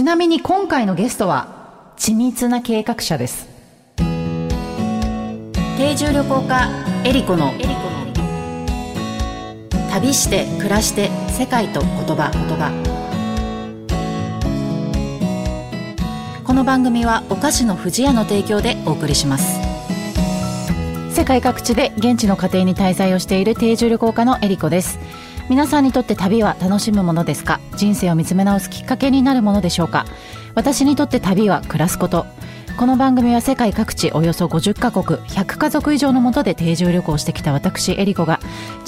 ちなみに今回のゲストは緻密な計画者です。定住旅行家エリコの旅して暮らして世界と言葉。言葉この番組はお菓子の不二家の提供でお送りします。世界各地で現地の家庭に滞在をしている定住旅行家のエリコです皆さんにとって旅は楽しむものですか？人生を見つめ直すきっかけになるものでしょうか？私にとって旅は暮らすこと。この番組は世界各地およそ50カ国100家族以上のもとで定住旅行してきた私エリコが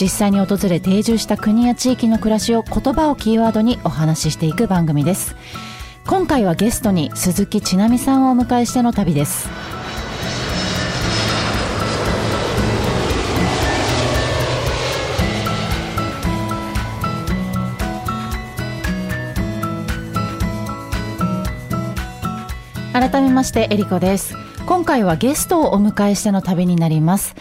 実際に訪れ定住した国や地域の暮らしを言葉をキーワードにお話ししていく番組です。今回はゲストに鈴木千奈美さんをお迎えしての旅です。改めましてエリコです。今回はゲストをお迎えしての旅になります。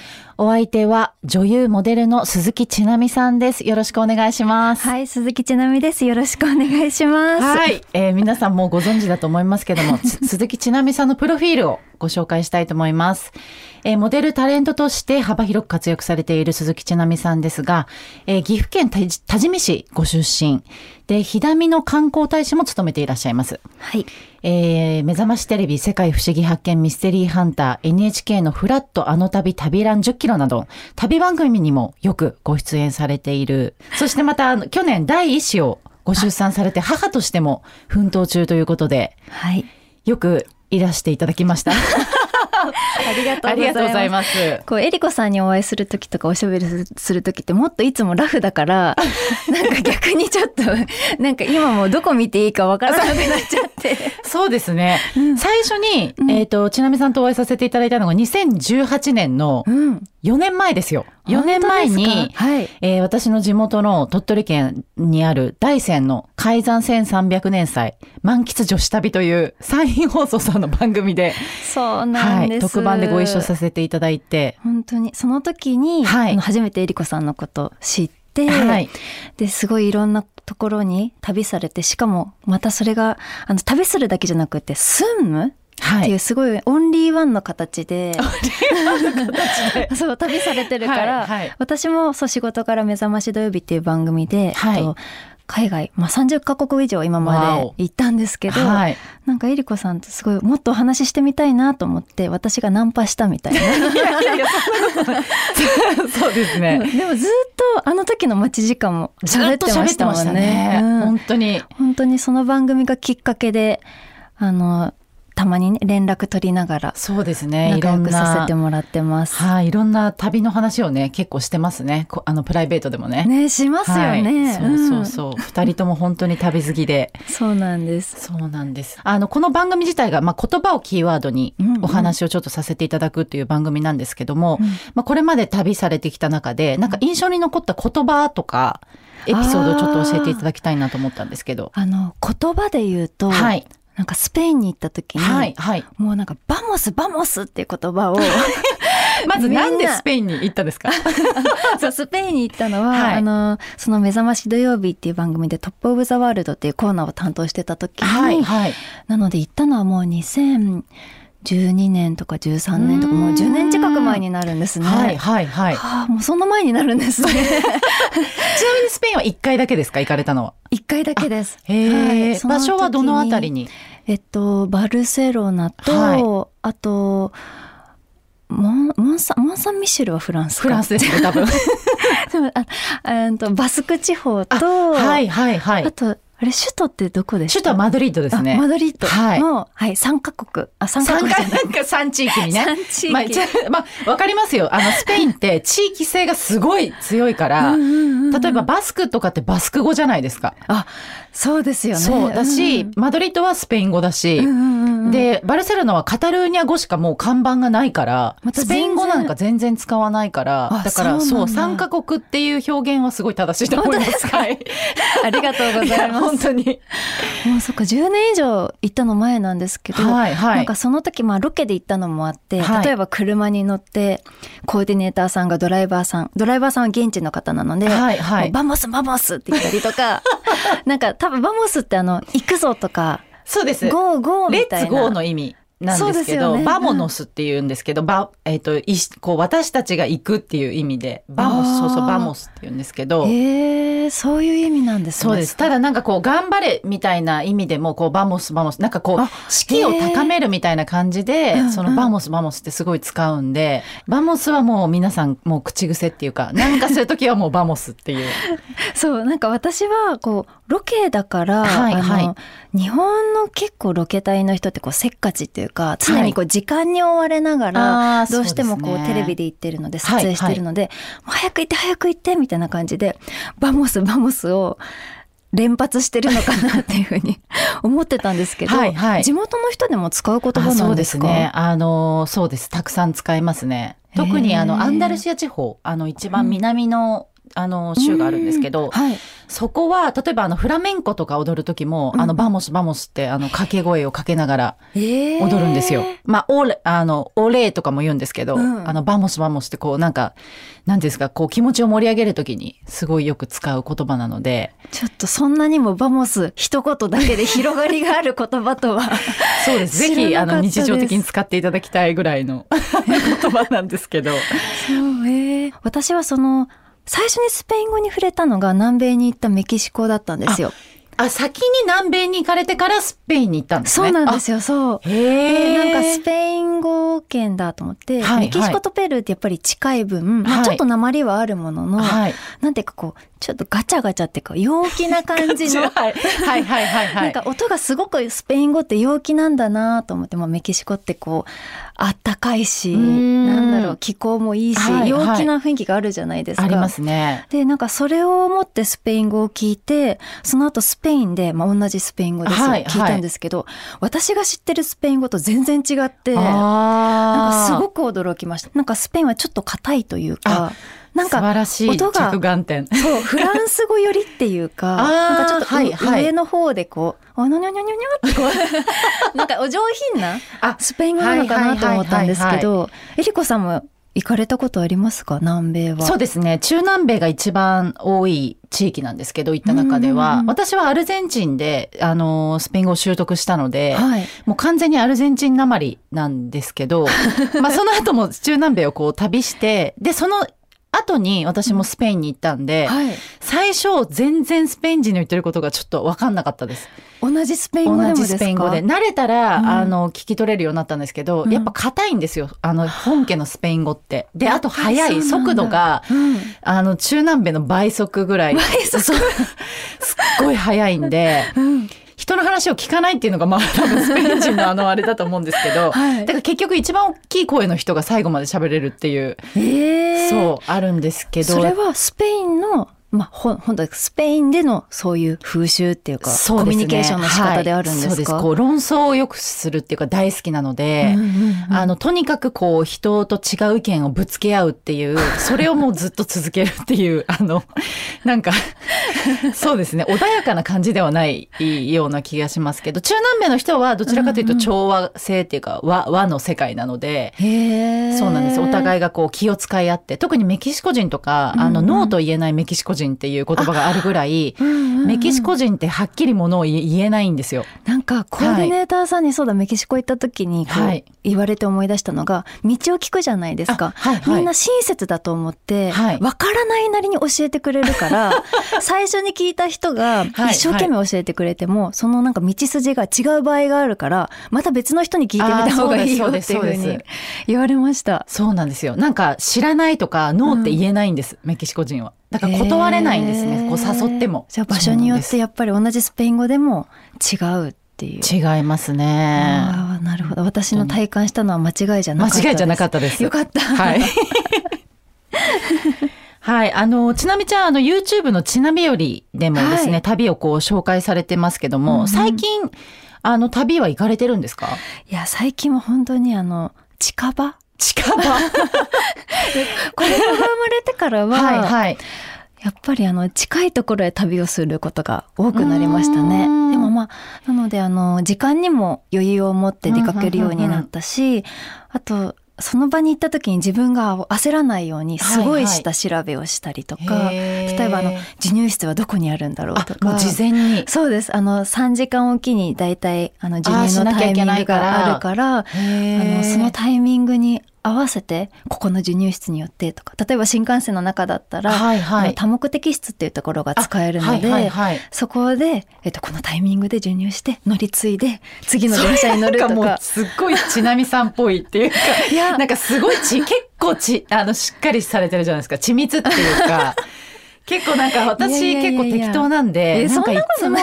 お相手は女優モデルの鈴木千奈美さんですよろしくお願いしますはい鈴木千奈美ですよろしくお願いしますはい、えー、皆さんもご存知だと思いますけども 鈴木千奈美さんのプロフィールをご紹介したいと思います。えー、モデルタレントとして幅広く活躍されている鈴木千奈美さんですが、えー、岐阜県多治見市ご出身で、ひだみの観光大使も務めていらっしゃいます。はい。えー、目覚ましテレビ世界不思議発見ミステリーハンター NHK のフラットあの旅旅ラン10キロなど旅番組にもよくご出演されている。そしてまた去年第一子をご出産されて母としても奮闘中ということで、はい。よくいらしていただきました。ありがとうございます。こう、えりこさんにお会いする時とかおしゃべりする時ってもっといつもラフだから、なんか逆にちょっと、なんか今もどこ見ていいかわからなくなっちゃって。そうですね。うん、最初に、えっ、ー、と、ちなみさんとお会いさせていただいたのが2018年の4年前ですよ。4年前に、はい、えー、私の地元の鳥取県にある大山の海山1300年祭満喫女子旅という山陰放送さんの番組で、そうなんです、はい、特番でご一緒させていただいて。本当に、その時に、はい、初めてえりこさんのこと知って、はい、ですごいいろんなところに旅されて、しかもまたそれが、あの、旅するだけじゃなくて、住むっていうすごいオンリーワンの形で そう旅されてるから、はいはい、私もそう仕事から目覚まし土曜日っていう番組で、はい、海外、まあ、30カ国以上今まで行ったんですけど、はい、なんかえりこさんとすごいもっとお話ししてみたいなと思って私がナンパしたみたいな。そうですね。でもずっとあの時の待ち時間も喋ってましたもんね。ね。うん、本当に。本当にその番組がきっかけであのたまにね連絡取りながらそうですね。仲良くさせてもらってます。はい、いろんな旅の話をね結構してますね。あのプライベートでもね。ねしますよね、はい、そうそうそう。二、人とも本当に旅好きで。そうなんです。そうなんです。あのこの番組自体がまあ言葉をキーワードにお話をちょっとさせていただくっていう番組なんですけども、うん、まあこれまで旅されてきた中でなんか印象に残った言葉とかエピソードをちょっと教えていただきたいなと思ったんですけど。あの言葉で言うと、はい、なんかスペインに行った時に、はいはい、もうなんか vamos vamos っていう言葉を まずなんでスペインに行ったんですか？そうスペインに行ったのは、はい、あのその目覚まし土曜日っていう番組でトップオブザワールドっていうコーナーを担当してた時に、はいはい、なので行ったのはもう2000 12年とか13年とかもう10年近く前になるんですね。はいはいはい。はあ、もうそんな前になるんですね。ちなみにスペインは1回だけですか？行かれたのは。1回だけです。へえ、はい、場所はどのあたりに？えっと、バルセロナと、はい、あと、モンモンサモンサンミシェルはフランスフランスですね多分 ああとバスク地方とはいはいはいあとあれ、首都ってどこですか首都はマドリードですね。マドリードの、はい、はい、3カ国。あ、3カ国なんか3地域にね。3地域。まあ、まあ、わかりますよ。あの、スペインって地域性がすごい強いから、例えばバスクとかってバスク語じゃないですか。あ、そうですよね。そうだし、うん、マドリードはスペイン語だし、で、バルセロナはカタルーニャ語しかもう看板がないから、ま、スペイン語なんか全然使わないから、だからそう、3カ国っていう表現はすごい正しいと思います。はい。ありがとうございます。本当に。もうそっか、10年以上行ったの前なんですけど、はいはい、なんかその時、まあロケで行ったのもあって、はい、例えば車に乗って、コーディネーターさんがドライバーさん、ドライバーさんは現地の方なので、はいはい、 vamos vamos って言ったりとか、なんか多分 vamos ってあの、行くぞとか、そうです。ゴーゴーみたいな。レッツゴーの意味。なんですけど、ね、 vámonos って言うんですけど、ば、えっ、ー、と、いこう、私たちが行くっていう意味で、 vamos、そうそう、 vamos って言うんですけど。ええー、そういう意味なんですね。そうです。ただなんかこう、頑張れみたいな意味でも、こう、 vamos、vamos、なんかこう、士気を高めるみたいな感じで、その vamos、vamos ってすごい使うんで、 vamos はもう皆さんもう口癖っていうか、なんかそういう時はもう vamos っていう。そう、なんか私は、こう、ロケだから、はい、はい、日本の結構ロケ隊の人ってこうせっかちっていうか常にこう時間に追われながら、どうしてもこうテレビで行ってるので撮影してるので、早く行って早く行ってみたいな感じで vamos vamos を連発してるのかなっていうふうに 思ってたんですけど、はいはい、地元の人でも使う言葉なんですか？そうですね。あの、そうです。たくさん使いますね。特にあの、アンダルシア地方、あの、一番南の、あの州があるんですけど、はい、そこは例えばあのフラメンコとか踊る時も、うん、あの vamos vamos ってあの掛け声をかけながら踊るんですよ。えー、まあ olé あの olé とかも言うんですけど、うん、あの vamos vamos ってこうなんか何ですかこう気持ちを盛り上げる時にすごいよく使う言葉なのでちょっとそんなにも vamos一言だけで広がりがある言葉とは そうです。ぜひあの日常的に使っていただきたいぐらいの 言葉なんですけど。そうえー、私はその最初にスペイン語に触れたのが南米に行ったメキシコだったんですよ。あ、先に南米に行かれてからスペインに行ったんですね。そうなんですよ、そう。へえ。なんかスペイン語圏だと思って、はい、メキシコとペルーってやっぱり近い分、はい、まあ、ちょっと鉛はあるものの、はい、なんていうかこう、ちょっとガチャガチャっていうか陽気な感じの。はい、はいはいはいはい。なんか音がすごくスペイン語って陽気なんだなと思って、まあ、メキシコってこうあったかいしなんだろう気候もいいし、はい、陽気な雰囲気があるじゃないですか。ありますね。でなんかそれを思ってスペイン語を聞いてその後スペインで、まあ、同じスペイン語ですよ、はい、聞いたんですけど、私が知ってるスペイン語と全然違ってなんか驚きました。なんかスペインはちょっと硬いというか。なんか音がそうフランス語よりっていうか なんかちょっと、はいはい、上の方でこう「おにょにょにょにょ」ってこう なんかお上品なスペイン語なのかなと思ったんですけどえりこさんも行かれたことありますか？南米は。そうですね。中南米が一番多い地域なんですけど行った中では、私はアルゼンチンであのスペイン語を習得したので、はい、もう完全にアルゼンチンなまりなんですけど まあその後も中南米をこう旅してでその後に私もスペインに行ったんで、はい、最初全然スペイン人の言ってることがちょっと分かんなかったです。同じスペイン語で同じスペイン語で。慣れたら、うん、あの、聞き取れるようになったんですけど、うん、やっぱ硬いんですよ。あの、本家のスペイン語って。で、あと速い速度が、うん、あの、中南米の倍速ぐらい。倍速。すっごい速いんで、人の話を聞かないっていうのがまあ多分スペイン人のあのあれだと思うんですけど、はい、だから結局一番大きい声の人が最後まで喋れるっていう、えー、そうあるんですけど。それはスペインのまあ、ほ本当スペインでのそういう風習っていうか、うね、コミュニケーションの仕方であるんですか、はい、そうです。こう論争をよくするっていうか大好きなので、うんうんうん、あのとにかくこう人と違う意見をぶつけ合うっていう それをもうずっと続けるっていうあのなんかそうですね。穏やかな感じではないような気がしますけど中南米の人はどちらかというと調和性っていうか和和の世界なのでそうなんです。お互いがこう気を使い合って特にメキシコ人とかあの、ノーと言えないメキシコ人人っていう言葉があるぐらい、うんうんうん、メキシコ人ってはっきりものを言えないんですよ。なんかコーディネーターさんにそうだ、メキシコ行った時にこう言われて思い出したのが、道を聞くじゃないですか。はいはい、みんな親切だと思って、わ、はい、からないなりに教えてくれるから、最初に聞いた人が一生懸命教えてくれても、そのなんか道筋が違う場合があるから、また別の人に聞いてみた方がいいよっていうふうに言われました。そうなんですよ。なんか知らないとか、ノーって言えないんです、うん、メキシコ人は。だから断れないんですね、こう誘っても。じゃあ場所によってやっぱり同じスペイン語でも違うっていう。違いますね。ああ、なるほど。私の体感したのは間違いじゃなかった間違いじゃなかったです。よかった。はい。はい。あの、ちなみちゃん、あの、YouTube のちなみよりでもですね、はい、旅をこう紹介されてますけども、うん、最近、あの、旅は行かれてるんですか？いや、最近は本当にあの、近場近場。子供が生まれてからは、はいはい、やっぱりあの近いところへ旅をすることが多くなりましたね。でもまあなのであの時間にも余裕を持って出かけるようになったし、あとその場に行った時に自分が焦らないようにすごい下調べをしたりとか、はいはい、例えばあの授乳室はどこにあるんだろうとか。事前に。そうです。あの3時間おきに大体あの授乳のタイミングがあるからあのそのタイミングに合わせてここの授乳室によってとか例えば新幹線の中だったら、はいはい、多目的室っていうところが使えるので、はいはいはい、そこで、えっと、このタイミングで授乳して乗り継いで次の電車に乗るとか。かすっごいちなみさんっぽいっていうかいや。なんかすごいち結構ちあのしっかりされてるじゃないですか。緻密っていうか。結構なんか私結構適当なんで、なんかいつも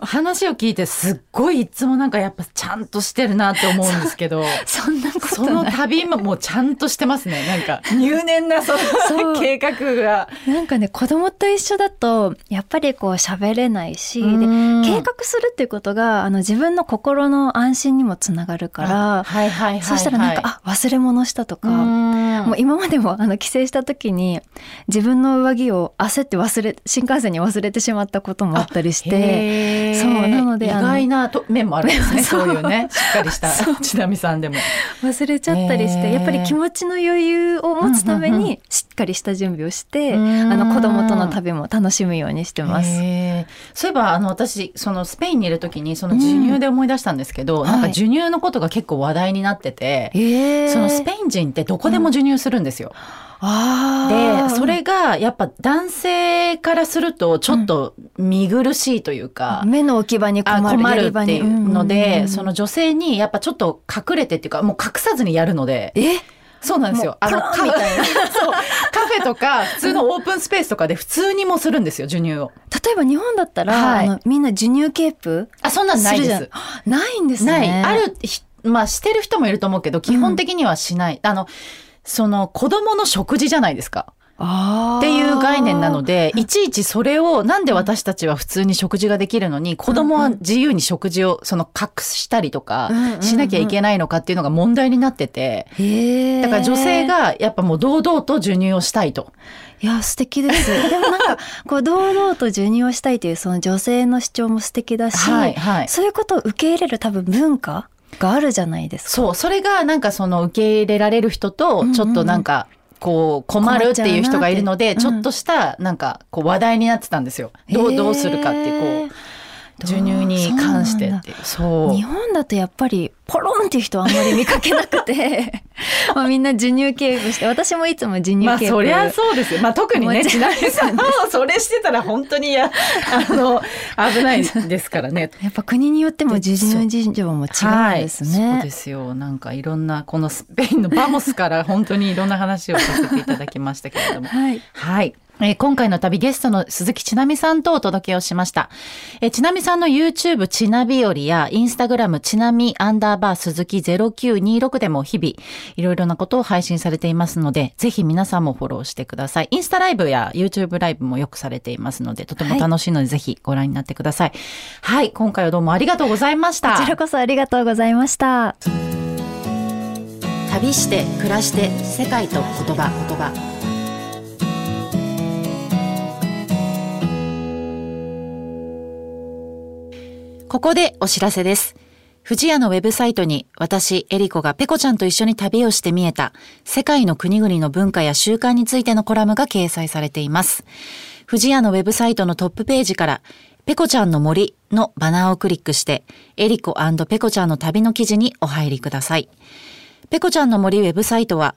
話を聞いてすっごいいつもなんかやっぱちゃんとしてるなって思うんですけど、そんなその旅ももうちゃんとしてますね。なんか。入念なその計画が。なんかね子供と一緒だとやっぱりこう喋れないし、で計画するっていうことがあの自分の心の安心にもつながるから、はいはいはい、そしたらなんかあ忘れ物したとか、もう今までもあの帰省した時に自分の上着を焦って忘れ新幹線に忘れてしまったこともあったりしてそうなので意外なと面もあるんですね。そう。いうね。しっかりした。ちなみさんでも。忘れちゃったりしてやっぱり気持ちの余裕を持つためにしっかりした準備をして、あの子供との旅も楽しむようにしてます。そういえばあの私そのスペインにいる時にその授乳で思い出したんですけど、うん、なんか授乳のことが結構話題になってて、はい、そのスペイン人ってどこでも授乳するんですよ。うんでそれがやっぱ男性からするとちょっと見苦しいというか、うん、目の置き場に困る困るっていうので、その女性にやっぱちょっと隠れてっていうかもう隠さずにやるので。え？そうなんですよ。あのみたいなそうカフェとか 普通のオープンスペースとかで普通にもするんですよ授乳を。例えば日本だったら、はい、みんな授乳ケープあそんなんないです。ないんですね。ないあるまあしてる人もいると思うけど基本的にはしない。うん、あのその子供の食事じゃないですか。っていう概念なのでいちいちそれをなんで私たちは普通に食事ができるのに子供は自由に食事をその隠したりとかしなきゃいけないのかっていうのが問題になっててだから女性がやっぱもう堂々と授乳をしたいと。いや素敵です。でもなんかこう堂々と授乳をしたいというその女性の主張も素敵だし、はいはい、そういうことを受け入れる多分文化があるじゃないですか。そう、それがなんかその受け入れられる人と、ちょっとなんか、こう困るっていう人がいるので、ちょっとしたなんかこう話題になってたんですよ。どうどうするかってこう。授乳に関してってそう日本だとやっぱりポロンっていう人はあんまり見かけなくて。まあみんな授乳ケープして私もいつも授乳ケープまあそりゃそうですよ、まあ、特にねちなみさんもそれしてたら本当にやあの危ないですからね。やっぱ国によっても授乳事情も違うんですね、はい、そうですよ。なんかいろんなこのスペインのバモスから本当にいろんな話をさせていただきましたけれども。はい、はいえー、今回の旅ゲストの鈴木ちなみさんとお届けをしました。えー、ちなみさんの YouTube ちなびよりや Instagram ちなみアンダーバー鈴木0926でも日々いろいろなことを配信されていますので、ぜひ皆さんもフォローしてください。インスタライブや YouTube ライブもよくされていますので、とても楽しいので、ぜひご覧になってください。はい、今回はどうもありがとうございました。こちらこそありがとうございました。旅して暮らして世界と言葉言葉ここでお知らせです。富士屋のウェブサイトに私、エリコがペコちゃんと一緒に旅をして見えた世界の国々の文化や習慣についてのコラムが掲載されています。富士屋のウェブサイトのトップページからペコちゃんの森のバナーをクリックしてエリコペコちゃんの旅の記事にお入りください。ペコちゃんの森ウェブサイトは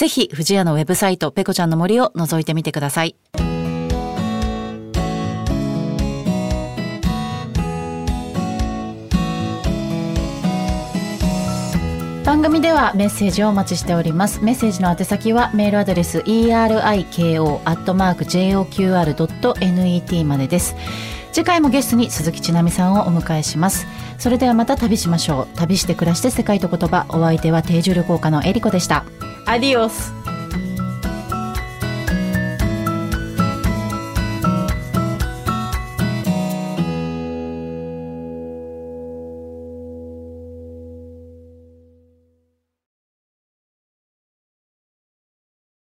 ぜひ、藤屋のウェブサイト、ペコちゃんの森を覗いてみてください。番組ではメッセージをお待ちしております。メッセージの宛先はメールアドレス eriko.joqr.net までです。次回もゲストに鈴木ちなみさんをお迎えしますそれではまた旅しましょう旅して暮らして世界と言葉お相手は定住旅行家のえりこでしたアディオス